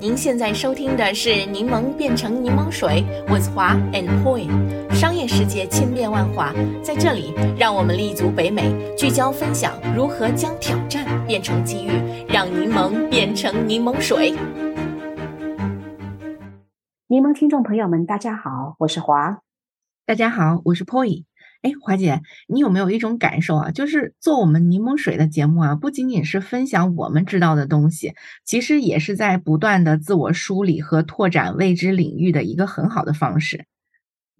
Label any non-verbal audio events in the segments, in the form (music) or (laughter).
您现在收听的是《柠檬变成柠檬水》，with 华 and Poi。商业世界千变万化，在这里，让我们立足北美，聚焦分享如何将挑战变成机遇，让柠檬变成柠檬水。柠檬听众朋友们，大家好，我是华。大家好，我是 Poi。哎，华姐，你有没有一种感受啊？就是做我们柠檬水的节目啊，不仅仅是分享我们知道的东西，其实也是在不断的自我梳理和拓展未知领域的一个很好的方式。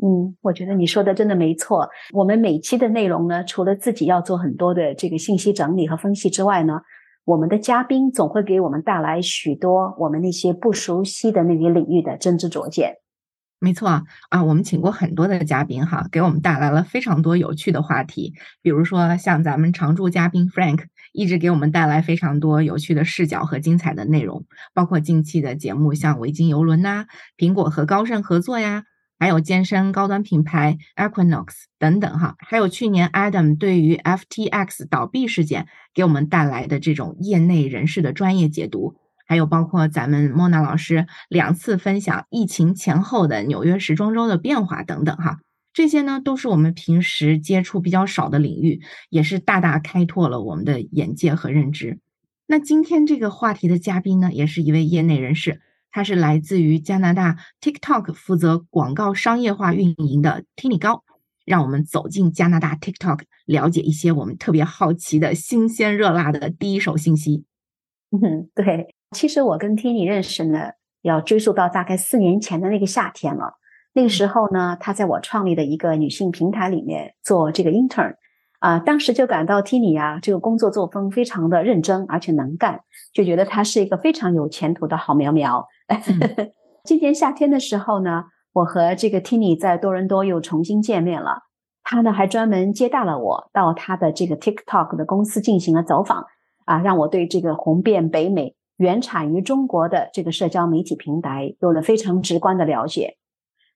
嗯，我觉得你说的真的没错。我们每期的内容呢，除了自己要做很多的这个信息整理和分析之外呢，我们的嘉宾总会给我们带来许多我们那些不熟悉的那些领域的真知灼见。没错啊，我们请过很多的嘉宾哈，给我们带来了非常多有趣的话题。比如说像咱们常驻嘉宾 Frank，一直给我们带来非常多有趣的视角和精彩的内容。包括近期的节目，像维京游轮呐，苹果和高盛合作呀，还有健身高端品牌 Equinox 等等哈。还有去年 Adam 对于 FTX 倒闭事件给我们带来的这种业内人士的专业解读。还有包括咱们莫娜老师两次分享疫情前后的纽约时装周的变化等等哈，这些呢都是我们平时接触比较少的领域，也是大大开拓了我们的眼界和认知。那今天这个话题的嘉宾呢，也是一位业内人士，他是来自于加拿大 TikTok 负责广告商业化运营的 Tini 高，让我们走进加拿大 TikTok，了解一些我们特别好奇的新鲜热辣的第一手信息。嗯，对。其实我跟 Tini 认识呢，要追溯到大概四年前的那个夏天了。那个时候呢，他在我创立的一个女性平台里面做这个 intern，啊，当时就感到 Tini 啊，这个工作作风非常的认真而且能干，就觉得她是一个非常有前途的好苗苗。(laughs) 今年夏天的时候呢，我和这个 Tini 在多伦多又重新见面了，他呢还专门接待了我到他的这个 TikTok 的公司进行了走访，啊，让我对这个红遍北美。原产于中国的这个社交媒体平台有了非常直观的了解，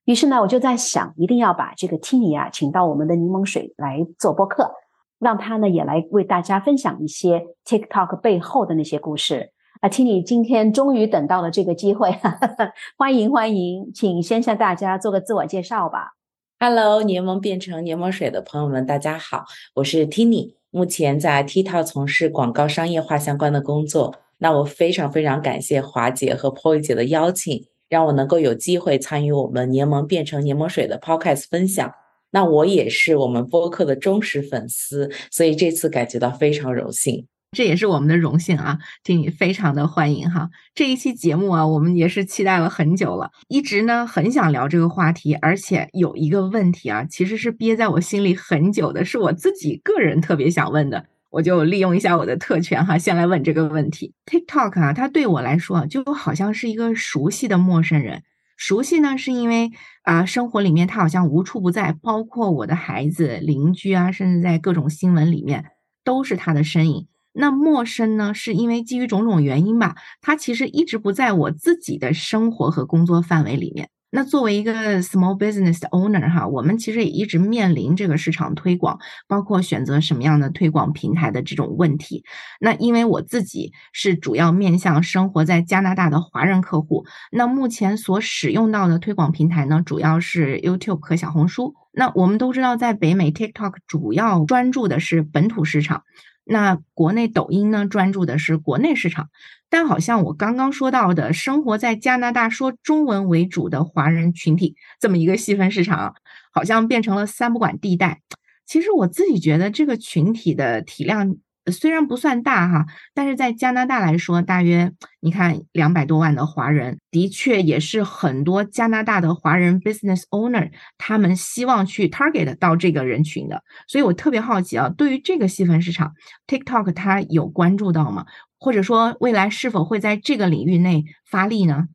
于是呢，我就在想，一定要把这个 Tini 啊请到我们的柠檬水来做播客，让他呢也来为大家分享一些 TikTok 背后的那些故事。啊，Tini 今天终于等到了这个机会，(laughs) 欢迎欢迎，请先向大家做个自我介绍吧。Hello，柠檬变成柠檬水的朋友们，大家好，我是 Tini，目前在 TikTok 从事广告商业化相关的工作。那我非常非常感谢华姐和 Poy 姐的邀请，让我能够有机会参与我们柠檬变成柠檬水的 Podcast 分享。那我也是我们播客的忠实粉丝，所以这次感觉到非常荣幸。这也是我们的荣幸啊，听你非常的欢迎哈。这一期节目啊，我们也是期待了很久了，一直呢很想聊这个话题，而且有一个问题啊，其实是憋在我心里很久的，是我自己个人特别想问的。我就利用一下我的特权哈，先来问这个问题。TikTok 啊，它对我来说就好像是一个熟悉的陌生人。熟悉呢，是因为啊，生活里面它好像无处不在，包括我的孩子、邻居啊，甚至在各种新闻里面都是他的身影。那陌生呢，是因为基于种种原因吧，它其实一直不在我自己的生活和工作范围里面。那作为一个 small business owner 哈，我们其实也一直面临这个市场推广，包括选择什么样的推广平台的这种问题。那因为我自己是主要面向生活在加拿大的华人客户，那目前所使用到的推广平台呢，主要是 YouTube 和小红书。那我们都知道，在北美 TikTok 主要专注的是本土市场。那国内抖音呢，专注的是国内市场，但好像我刚刚说到的，生活在加拿大说中文为主的华人群体这么一个细分市场，好像变成了三不管地带。其实我自己觉得这个群体的体量。虽然不算大哈，但是在加拿大来说，大约你看两百多万的华人，的确也是很多加拿大的华人 business owner 他们希望去 target 到这个人群的。所以我特别好奇啊，对于这个细分市场，TikTok 它有关注到吗？或者说未来是否会在这个领域内发力呢？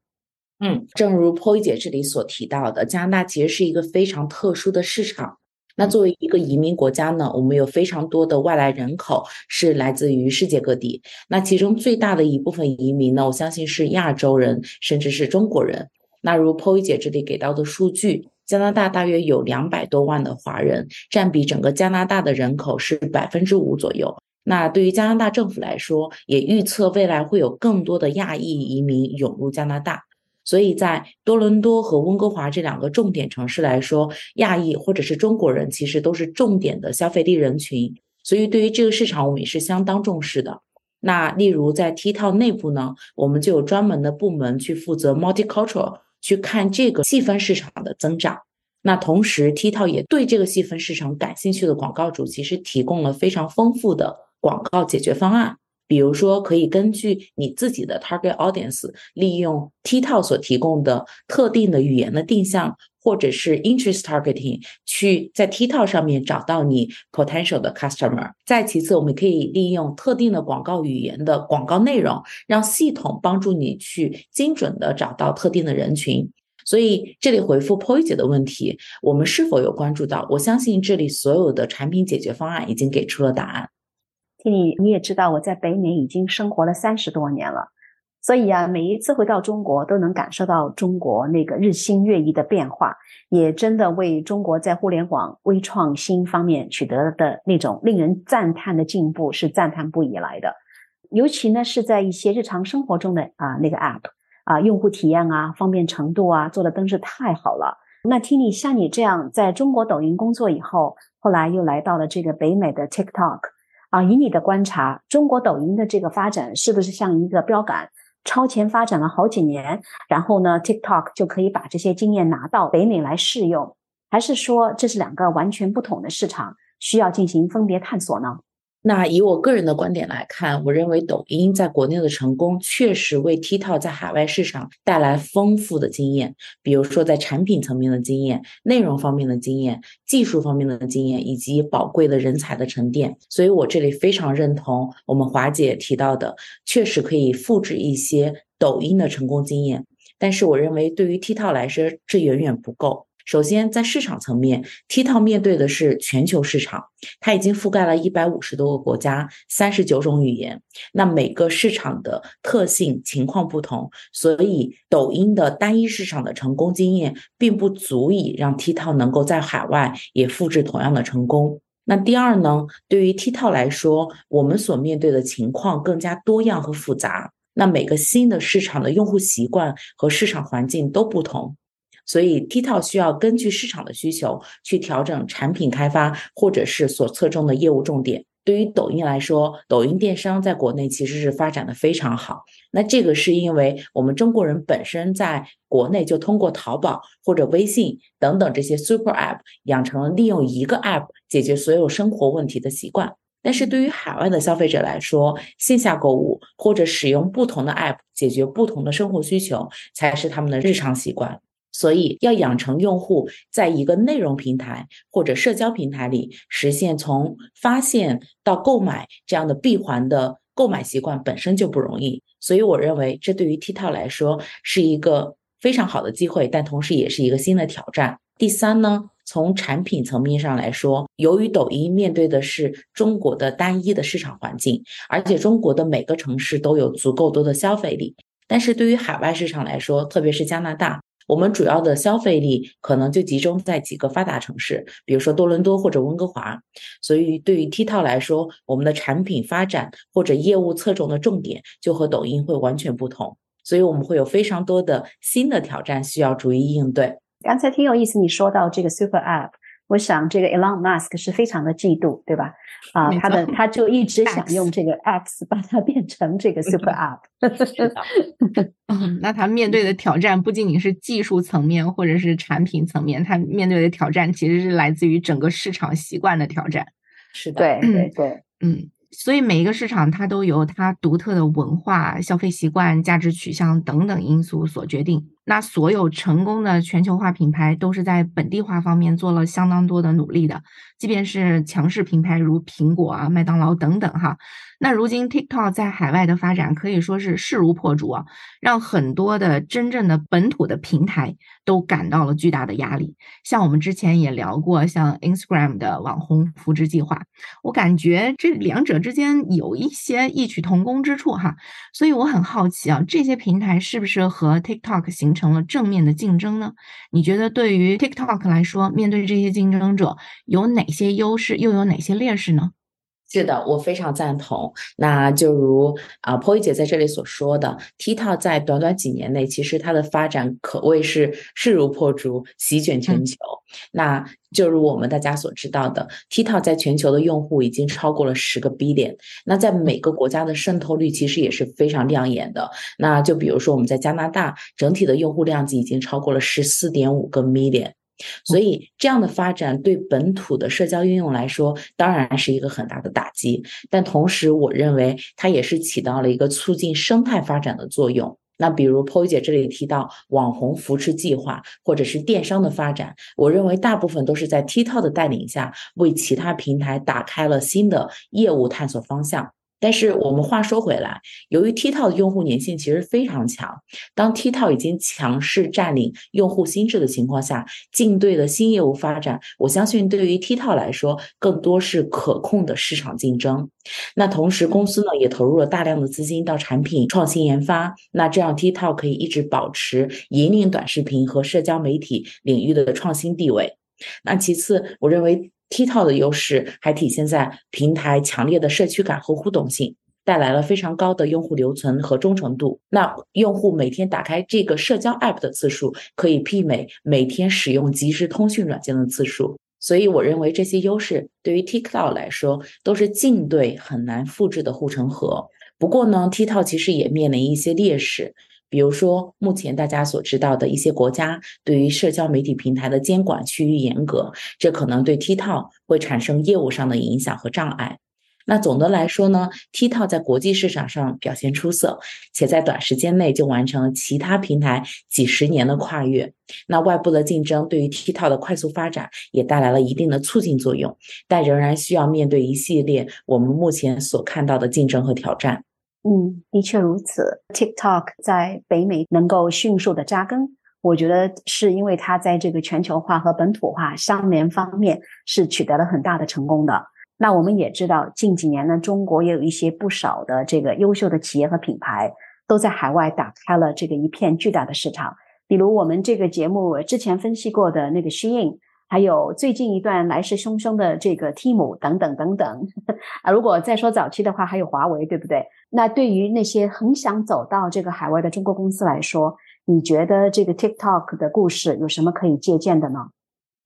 嗯，正如 Poi 姐这里所提到的，加拿大其实是一个非常特殊的市场。那作为一个移民国家呢，我们有非常多的外来人口是来自于世界各地。那其中最大的一部分移民呢，我相信是亚洲人，甚至是中国人。那如 POY 姐这里给到的数据，加拿大大约有两百多万的华人，占比整个加拿大的人口是百分之五左右。那对于加拿大政府来说，也预测未来会有更多的亚裔移民涌入加拿大。所以在多伦多和温哥华这两个重点城市来说，亚裔或者是中国人其实都是重点的消费力人群。所以对于这个市场，我们也是相当重视的。那例如在 T 套内部呢，我们就有专门的部门去负责 multicultural，去看这个细分市场的增长。那同时，T 套也对这个细分市场感兴趣的广告主，其实提供了非常丰富的广告解决方案。比如说，可以根据你自己的 target audience，利用 T 套所提供的特定的语言的定向，或者是 interest targeting，去在 t t o k 上面找到你 potential 的 customer。再其次，我们可以利用特定的广告语言的广告内容，让系统帮助你去精准的找到特定的人群。所以这里回复 POY 姐的问题，我们是否有关注到？我相信这里所有的产品解决方案已经给出了答案。听你你也知道，我在北美已经生活了三十多年了，所以啊，每一次回到中国都能感受到中国那个日新月异的变化，也真的为中国在互联网微创新方面取得的那种令人赞叹的进步是赞叹不已来的。尤其呢是在一些日常生活中的啊那个 App。啊，用户体验啊，方便程度啊，做的真是太好了。那听你像你这样在中国抖音工作以后，后来又来到了这个北美的 TikTok 啊，以你的观察，中国抖音的这个发展是不是像一个标杆，超前发展了好几年，然后呢，TikTok 就可以把这些经验拿到北美来试用，还是说这是两个完全不同的市场，需要进行分别探索呢？那以我个人的观点来看，我认为抖音在国内的成功确实为 TikTok 在海外市场带来丰富的经验，比如说在产品层面的经验、内容方面的经验、技术方面的经验，以及宝贵的人才的沉淀。所以我这里非常认同我们华姐提到的，确实可以复制一些抖音的成功经验。但是我认为对于 TikTok 来说，这远远不够。首先，在市场层面，T 套面对的是全球市场，它已经覆盖了一百五十多个国家，三十九种语言。那每个市场的特性情况不同，所以抖音的单一市场的成功经验，并不足以让 T 套能够在海外也复制同样的成功。那第二呢，对于 T 套来说，我们所面对的情况更加多样和复杂。那每个新的市场的用户习惯和市场环境都不同。所以，TikTok 需要根据市场的需求去调整产品开发，或者是所侧重的业务重点。对于抖音来说，抖音电商在国内其实是发展的非常好。那这个是因为我们中国人本身在国内就通过淘宝或者微信等等这些 Super App 养成了利用一个 App 解决所有生活问题的习惯。但是对于海外的消费者来说，线下购物或者使用不同的 App 解决不同的生活需求，才是他们的日常习惯。所以，要养成用户在一个内容平台或者社交平台里实现从发现到购买这样的闭环的购买习惯，本身就不容易。所以，我认为这对于 TikTok 来说是一个非常好的机会，但同时也是一个新的挑战。第三呢，从产品层面上来说，由于抖音面对的是中国的单一的市场环境，而且中国的每个城市都有足够多的消费力，但是对于海外市场来说，特别是加拿大。我们主要的消费力可能就集中在几个发达城市，比如说多伦多或者温哥华。所以对于 TikTok 来说，我们的产品发展或者业务侧重的重点就和抖音会完全不同。所以我们会有非常多的新的挑战需要逐一应对。刚才挺有意思，你说到这个 Super App。我想这个 Elon Musk 是非常的嫉妒，对吧？啊，他的他就一直想用这个 Apps 把它变成这个 Super App。嗯，那他面对的挑战不仅仅是技术层面或者是产品层面，他面对的挑战其实是来自于整个市场习惯的挑战。是的，对对对，嗯。所以每一个市场它都由它独特的文化、消费习惯、价值取向等等因素所决定。那所有成功的全球化品牌都是在本地化方面做了相当多的努力的，即便是强势品牌如苹果啊、麦当劳等等哈。那如今 TikTok 在海外的发展可以说是势如破竹啊，让很多的真正的本土的平台都感到了巨大的压力。像我们之前也聊过，像 Instagram 的网红扶植计划，我感觉这两者之间有一些异曲同工之处哈。所以我很好奇啊，这些平台是不是和 TikTok 形成成了正面的竞争呢？你觉得对于 TikTok 来说，面对这些竞争者有哪些优势，又有哪些劣势呢？是的，我非常赞同。那就如啊，Poy 姐在这里所说的，TikTok 在短短几年内，其实它的发展可谓是势如破竹，席卷全球。那就如我们大家所知道的，TikTok 在全球的用户已经超过了十个 billion。那在每个国家的渗透率其实也是非常亮眼的。那就比如说我们在加拿大，整体的用户量级已经超过了十四点五个 million。所以，这样的发展对本土的社交应用来说，当然是一个很大的打击。但同时，我认为它也是起到了一个促进生态发展的作用。那比如 Po 姐这里提到网红扶持计划，或者是电商的发展，我认为大部分都是在 TikTok 的带领下，为其他平台打开了新的业务探索方向。但是我们话说回来，由于 TikTok 的用户粘性其实非常强，当 TikTok 已经强势占领用户心智的情况下，竞对的新业务发展，我相信对于 TikTok 来说，更多是可控的市场竞争。那同时，公司呢也投入了大量的资金到产品创新研发，那这样 TikTok 可以一直保持引领短视频和社交媒体领域的创新地位。那其次，我认为。TikTok 的优势还体现在平台强烈的社区感和互动性，带来了非常高的用户留存和忠诚度。那用户每天打开这个社交 App 的次数，可以媲美每天使用即时通讯软件的次数。所以，我认为这些优势对于 TikTok 来说都是竞对很难复制的护城河。不过呢，TikTok 其实也面临一些劣势。比如说，目前大家所知道的一些国家对于社交媒体平台的监管趋于严格，这可能对 TikTok 会产生业务上的影响和障碍。那总的来说呢，TikTok 在国际市场上表现出色，且在短时间内就完成了其他平台几十年的跨越。那外部的竞争对于 TikTok 的快速发展也带来了一定的促进作用，但仍然需要面对一系列我们目前所看到的竞争和挑战。嗯，的确如此。TikTok 在北美能够迅速的扎根，我觉得是因为它在这个全球化和本土化相连方面是取得了很大的成功的。那我们也知道，近几年呢，中国也有一些不少的这个优秀的企业和品牌都在海外打开了这个一片巨大的市场。比如我们这个节目之前分析过的那个 Shein。还有最近一段来势汹汹的这个 Team 等等等等 (laughs) 啊，如果再说早期的话，还有华为，对不对？那对于那些很想走到这个海外的中国公司来说，你觉得这个 TikTok 的故事有什么可以借鉴的呢？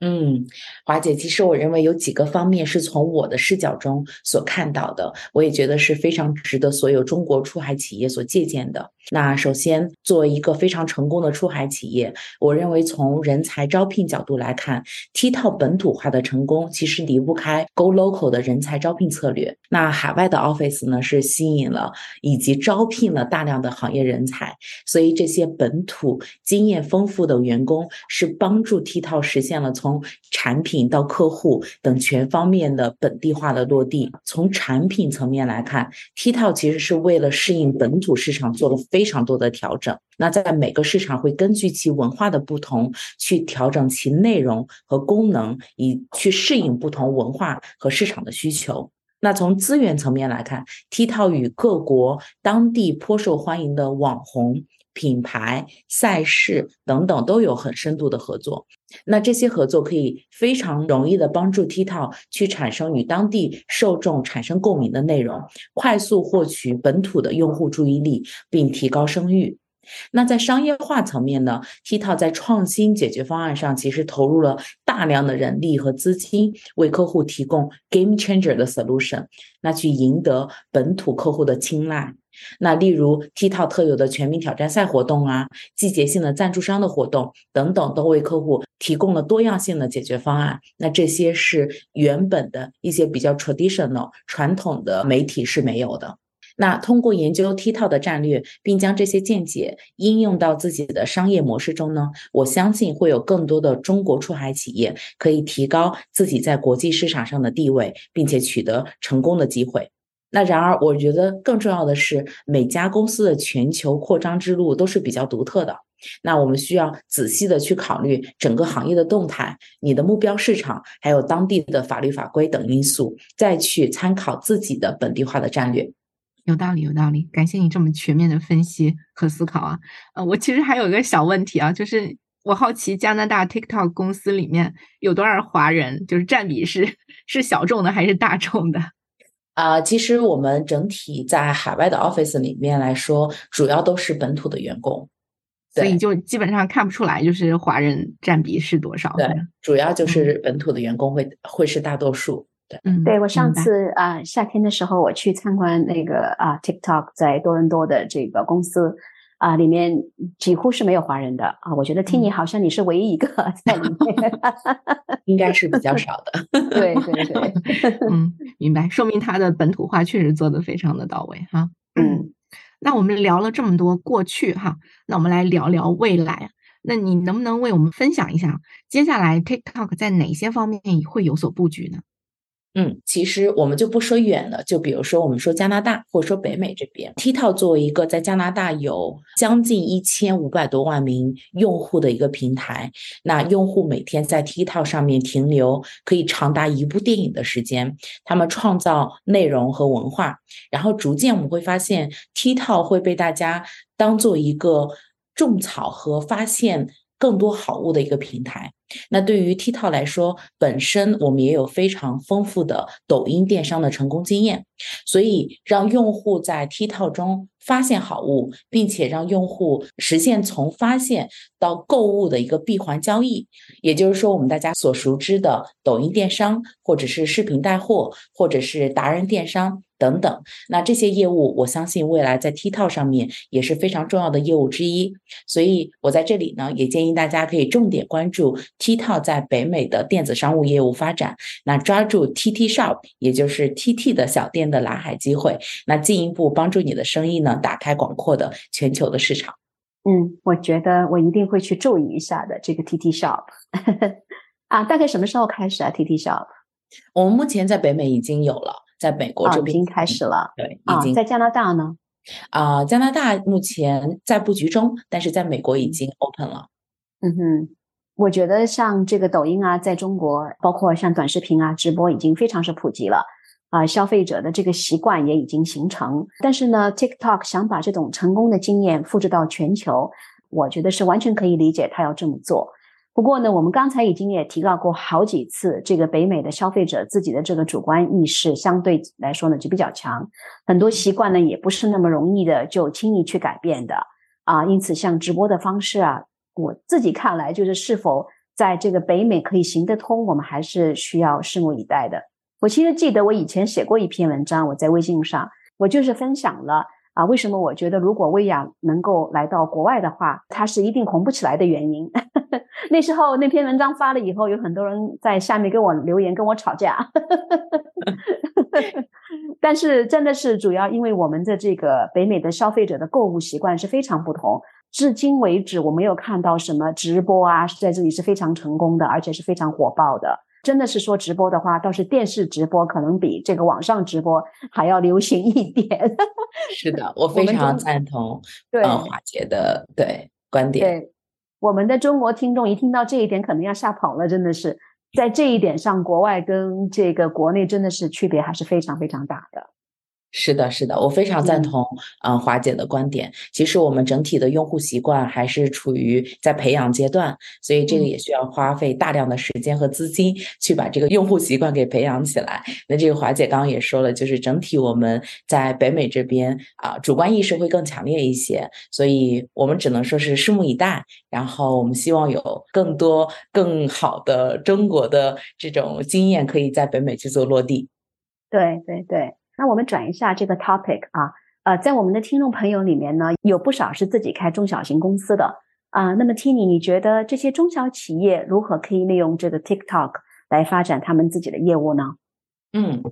嗯，华姐，其实我认为有几个方面是从我的视角中所看到的，我也觉得是非常值得所有中国出海企业所借鉴的。那首先，作为一个非常成功的出海企业，我认为从人才招聘角度来看，T 套本土化的成功其实离不开 Go Local 的人才招聘策略。那海外的 Office 呢，是吸引了以及招聘了大量的行业人才，所以这些本土经验丰富的员工是帮助 TikTok 实现了从产品到客户等全方面的本地化的落地。从产品层面来看，TikTok 其实是为了适应本土市场做了非常多的调整。那在每个市场会根据其文化的不同去调整其内容和功能，以去适应不同文化和市场的需求。那从资源层面来看，TikTok 与各国当地颇受欢迎的网红。品牌、赛事等等都有很深度的合作，那这些合作可以非常容易的帮助 TikTok 去产生与当地受众产生共鸣的内容，快速获取本土的用户注意力，并提高声誉。那在商业化层面呢，TikTok 在创新解决方案上其实投入了大量的人力和资金，为客户提供 game changer 的 solution，那去赢得本土客户的青睐。那例如 TikTok 特有的全民挑战赛活动啊，季节性的赞助商的活动等等，都为客户提供了多样性的解决方案。那这些是原本的一些比较 traditional 传统的媒体是没有的。那通过研究 TikTok 的战略，并将这些见解应用到自己的商业模式中呢，我相信会有更多的中国出海企业可以提高自己在国际市场上的地位，并且取得成功的机会。那然而，我觉得更重要的是，每家公司的全球扩张之路都是比较独特的。那我们需要仔细的去考虑整个行业的动态、你的目标市场，还有当地的法律法规等因素，再去参考自己的本地化的战略。有道理，有道理。感谢你这么全面的分析和思考啊。呃，我其实还有一个小问题啊，就是我好奇加拿大 TikTok 公司里面有多少华人，就是占比是是小众的还是大众的？啊，其实我们整体在海外的 office 里面来说，主要都是本土的员工，所以就基本上看不出来就是华人占比是多少。对，主要就是本土的员工会会是大多数。对，嗯，对我上次啊夏天的时候我去参观那个啊 TikTok 在多伦多的这个公司。啊，里面几乎是没有华人的啊！我觉得听你好像你是唯一一个在里面，(laughs) 应该是比较少的。对对对，嗯，明白，说明他的本土化确实做的非常的到位哈。嗯，那我们聊了这么多过去哈，那我们来聊聊未来。那你能不能为我们分享一下，接下来 TikTok 在哪些方面会有所布局呢？嗯，其实我们就不说远了，就比如说我们说加拿大，或者说北美这边，TikTok 作为一个在加拿大有将近一千五百多万名用户的一个平台，那用户每天在 TikTok 上面停留可以长达一部电影的时间，他们创造内容和文化，然后逐渐我们会发现 TikTok 会被大家当做一个种草和发现更多好物的一个平台。那对于 TikTok 来说，本身我们也有非常丰富的抖音电商的成功经验，所以让用户在 TikTok 中发现好物，并且让用户实现从发现到购物的一个闭环交易，也就是说，我们大家所熟知的抖音电商，或者是视频带货，或者是达人电商。等等，那这些业务，我相信未来在 TikTok 上面也是非常重要的业务之一。所以我在这里呢，也建议大家可以重点关注 TikTok 在北美的电子商务业务发展，那抓住 TT Shop，也就是 TT 的小店的蓝海机会，那进一步帮助你的生意呢，打开广阔的全球的市场。嗯，我觉得我一定会去注意一下的这个 TT Shop。(laughs) 啊，大概什么时候开始啊？TT Shop？我们目前在北美已经有了。在美国这边已经开始了，对，已经在加拿大呢。啊，加拿大目前在布局中，但是在美国已经 open 了。嗯哼，我觉得像这个抖音啊，在中国，包括像短视频啊、直播，已经非常是普及了啊，消费者的这个习惯也已经形成。但是呢，TikTok 想把这种成功的经验复制到全球，我觉得是完全可以理解他要这么做。不过呢，我们刚才已经也提到过好几次，这个北美的消费者自己的这个主观意识相对来说呢就比较强，很多习惯呢也不是那么容易的就轻易去改变的啊。因此，像直播的方式啊，我自己看来就是是否在这个北美可以行得通，我们还是需要拭目以待的。我其实记得我以前写过一篇文章，我在微信上，我就是分享了。啊，为什么我觉得如果薇娅能够来到国外的话，她是一定红不起来的原因？(laughs) 那时候那篇文章发了以后，有很多人在下面跟我留言，跟我吵架。(laughs) 但是真的是主要因为我们的这个北美的消费者的购物习惯是非常不同。至今为止，我没有看到什么直播啊，在这里是非常成功的，而且是非常火爆的。真的是说直播的话，倒是电视直播可能比这个网上直播还要流行一点。(laughs) 是的，我非常赞同对华姐的对观点。对，我们的中国听众一听到这一点，可能要吓跑了。真的是在这一点上，国外跟这个国内真的是区别还是非常非常大的。是的，是的，我非常赞同嗯华姐的观点。其实我们整体的用户习惯还是处于在培养阶段，所以这个也需要花费大量的时间和资金去把这个用户习惯给培养起来。那这个华姐刚刚也说了，就是整体我们在北美这边啊，主观意识会更强烈一些，所以我们只能说是拭目以待。然后我们希望有更多更好的中国的这种经验可以在北美去做落地。对对对。那我们转一下这个 topic 啊，呃，在我们的听众朋友里面呢，有不少是自己开中小型公司的啊。那么 Tini，你觉得这些中小企业如何可以利用这个 TikTok 来发展他们自己的业务呢？嗯，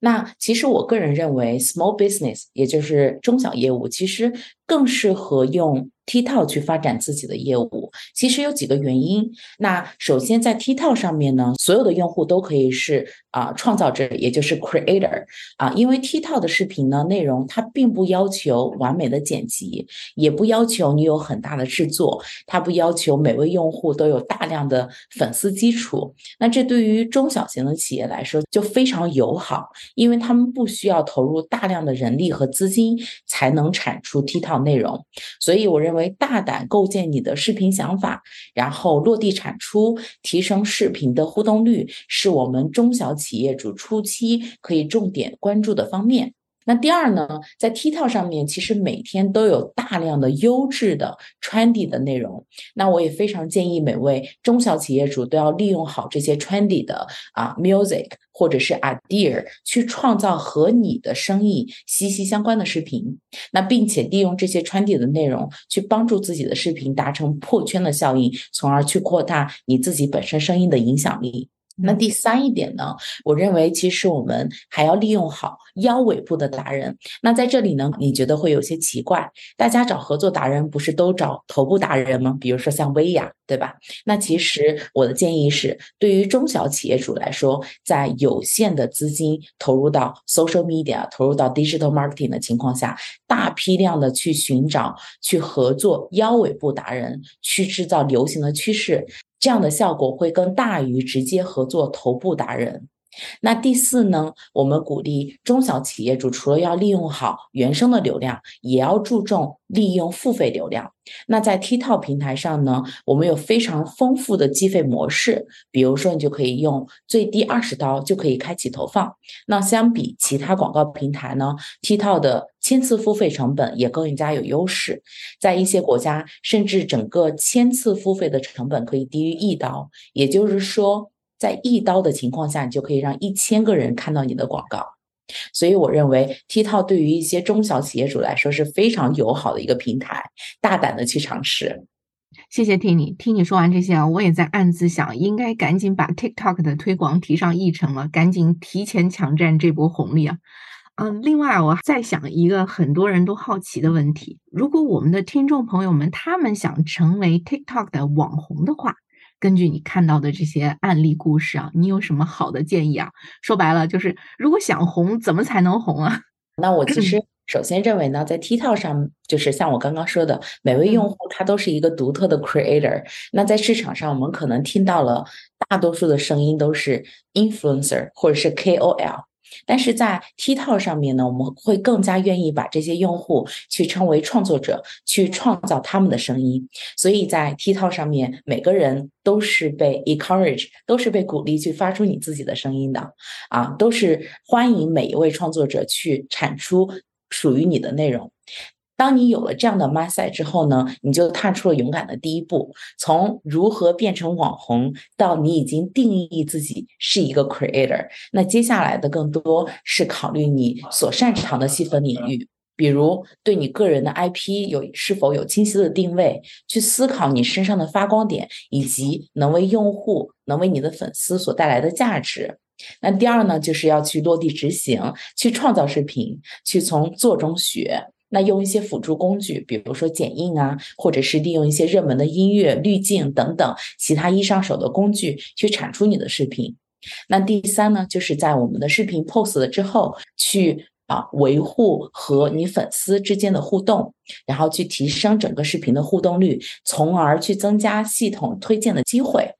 那其实我个人认为，small business 也就是中小业务，其实更适合用。TikTok 去发展自己的业务，其实有几个原因。那首先在 TikTok 上面呢，所有的用户都可以是啊创造者，也就是 creator 啊，因为 TikTok 的视频呢内容它并不要求完美的剪辑，也不要求你有很大的制作，它不要求每位用户都有大量的粉丝基础。那这对于中小型的企业来说就非常友好，因为他们不需要投入大量的人力和资金才能产出 TikTok 内容。所以我认为，大胆构建你的视频想法，然后落地产出，提升视频的互动率，是我们中小企业主初期可以重点关注的方面。那第二呢，在 TikTok 上面，其实每天都有大量的优质的 trendy 的内容。那我也非常建议每位中小企业主都要利用好这些 trendy 的啊 music 或者是 idea，去创造和你的生意息息相关的视频。那并且利用这些 trendy 的内容，去帮助自己的视频达成破圈的效应，从而去扩大你自己本身声音的影响力。那第三一点呢，我认为其实我们还要利用好腰尾部的达人。那在这里呢，你觉得会有些奇怪？大家找合作达人不是都找头部达人吗？比如说像薇娅，对吧？那其实我的建议是，对于中小企业主来说，在有限的资金投入到 social media、投入到 digital marketing 的情况下，大批量的去寻找、去合作腰尾部达人，去制造流行的趋势。这样的效果会更大于直接合作头部达人。那第四呢？我们鼓励中小企业主，除了要利用好原生的流量，也要注重利用付费流量。那在 TikTok 平台上呢，我们有非常丰富的计费模式。比如说，你就可以用最低二十刀就可以开启投放。那相比其他广告平台呢，TikTok 的千次付费成本也更加有优势。在一些国家，甚至整个千次付费的成本可以低于一刀。也就是说。在一刀的情况下，你就可以让一千个人看到你的广告。所以，我认为 TikTok 对于一些中小企业主来说是非常友好的一个平台，大胆的去尝试。谢谢听你，听你说完这些啊，我也在暗自想，应该赶紧把 TikTok 的推广提上议程了，赶紧提前抢占这波红利啊！嗯，另外我再想一个很多人都好奇的问题：如果我们的听众朋友们他们想成为 TikTok 的网红的话，根据你看到的这些案例故事啊，你有什么好的建议啊？说白了就是，如果想红，怎么才能红啊？(laughs) 那我其实首先认为呢，在 TikTok 上，就是像我刚刚说的，每位用户他都是一个独特的 creator。那在市场上，我们可能听到了大多数的声音都是 influencer 或者是 KOL。但是在 TikTok 上面呢，我们会更加愿意把这些用户去称为创作者，去创造他们的声音。所以在 TikTok 上面，每个人都是被 encourage，都是被鼓励去发出你自己的声音的，啊，都是欢迎每一位创作者去产出属于你的内容。当你有了这样的 mindset 之后呢，你就踏出了勇敢的第一步，从如何变成网红到你已经定义自己是一个 creator。那接下来的更多是考虑你所擅长的细分领域，比如对你个人的 IP 有是否有清晰的定位，去思考你身上的发光点以及能为用户、能为你的粉丝所带来的价值。那第二呢，就是要去落地执行，去创造视频，去从做中学。那用一些辅助工具，比如说剪映啊，或者是利用一些热门的音乐、滤镜等等其他易上手的工具去产出你的视频。那第三呢，就是在我们的视频 post 了之后，去啊维护和你粉丝之间的互动，然后去提升整个视频的互动率，从而去增加系统推荐的机会。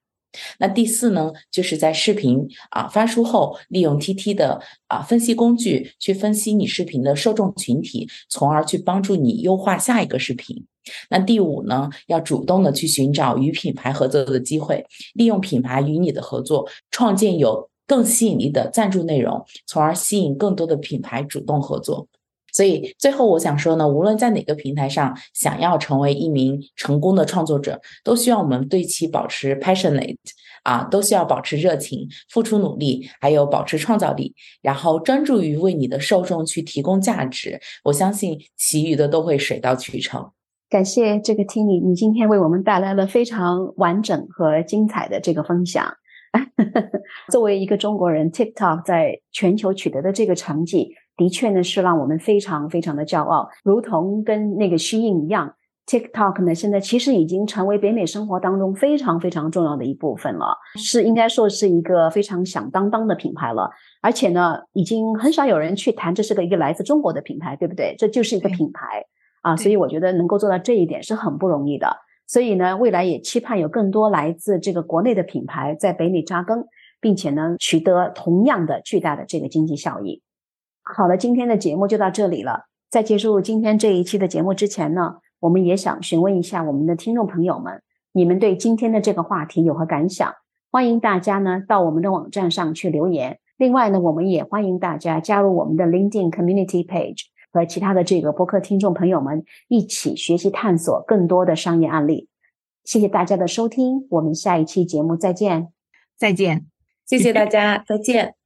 那第四呢，就是在视频啊发出后，利用 TT 的啊分析工具去分析你视频的受众群体，从而去帮助你优化下一个视频。那第五呢，要主动的去寻找与品牌合作的机会，利用品牌与你的合作，创建有更吸引力的赞助内容，从而吸引更多的品牌主动合作。所以最后我想说呢，无论在哪个平台上，想要成为一名成功的创作者，都需要我们对其保持 passionate 啊，都需要保持热情、付出努力，还有保持创造力，然后专注于为你的受众去提供价值。我相信其余的都会水到渠成。感谢这个 Tini，你今天为我们带来了非常完整和精彩的这个分享。(laughs) 作为一个中国人，TikTok 在全球取得的这个成绩。的确呢，是让我们非常非常的骄傲，如同跟那个虚印一样，TikTok 呢现在其实已经成为北美生活当中非常非常重要的一部分了，是应该说是一个非常响当当的品牌了。而且呢，已经很少有人去谈这是个一个来自中国的品牌，对不对？这就是一个品牌啊，所以我觉得能够做到这一点是很不容易的。所以呢，未来也期盼有更多来自这个国内的品牌在北美扎根，并且呢取得同样的巨大的这个经济效益。好了，今天的节目就到这里了。在结束今天这一期的节目之前呢，我们也想询问一下我们的听众朋友们，你们对今天的这个话题有何感想？欢迎大家呢到我们的网站上去留言。另外呢，我们也欢迎大家加入我们的 LinkedIn Community Page，和其他的这个播客听众朋友们一起学习探索更多的商业案例。谢谢大家的收听，我们下一期节目再见。再见，谢谢大家，再见。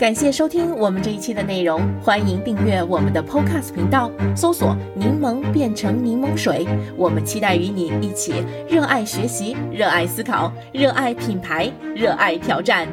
感谢收听我们这一期的内容，欢迎订阅我们的 Podcast 频道，搜索“柠檬变成柠檬水”。我们期待与你一起热爱学习、热爱思考、热爱品牌、热爱挑战。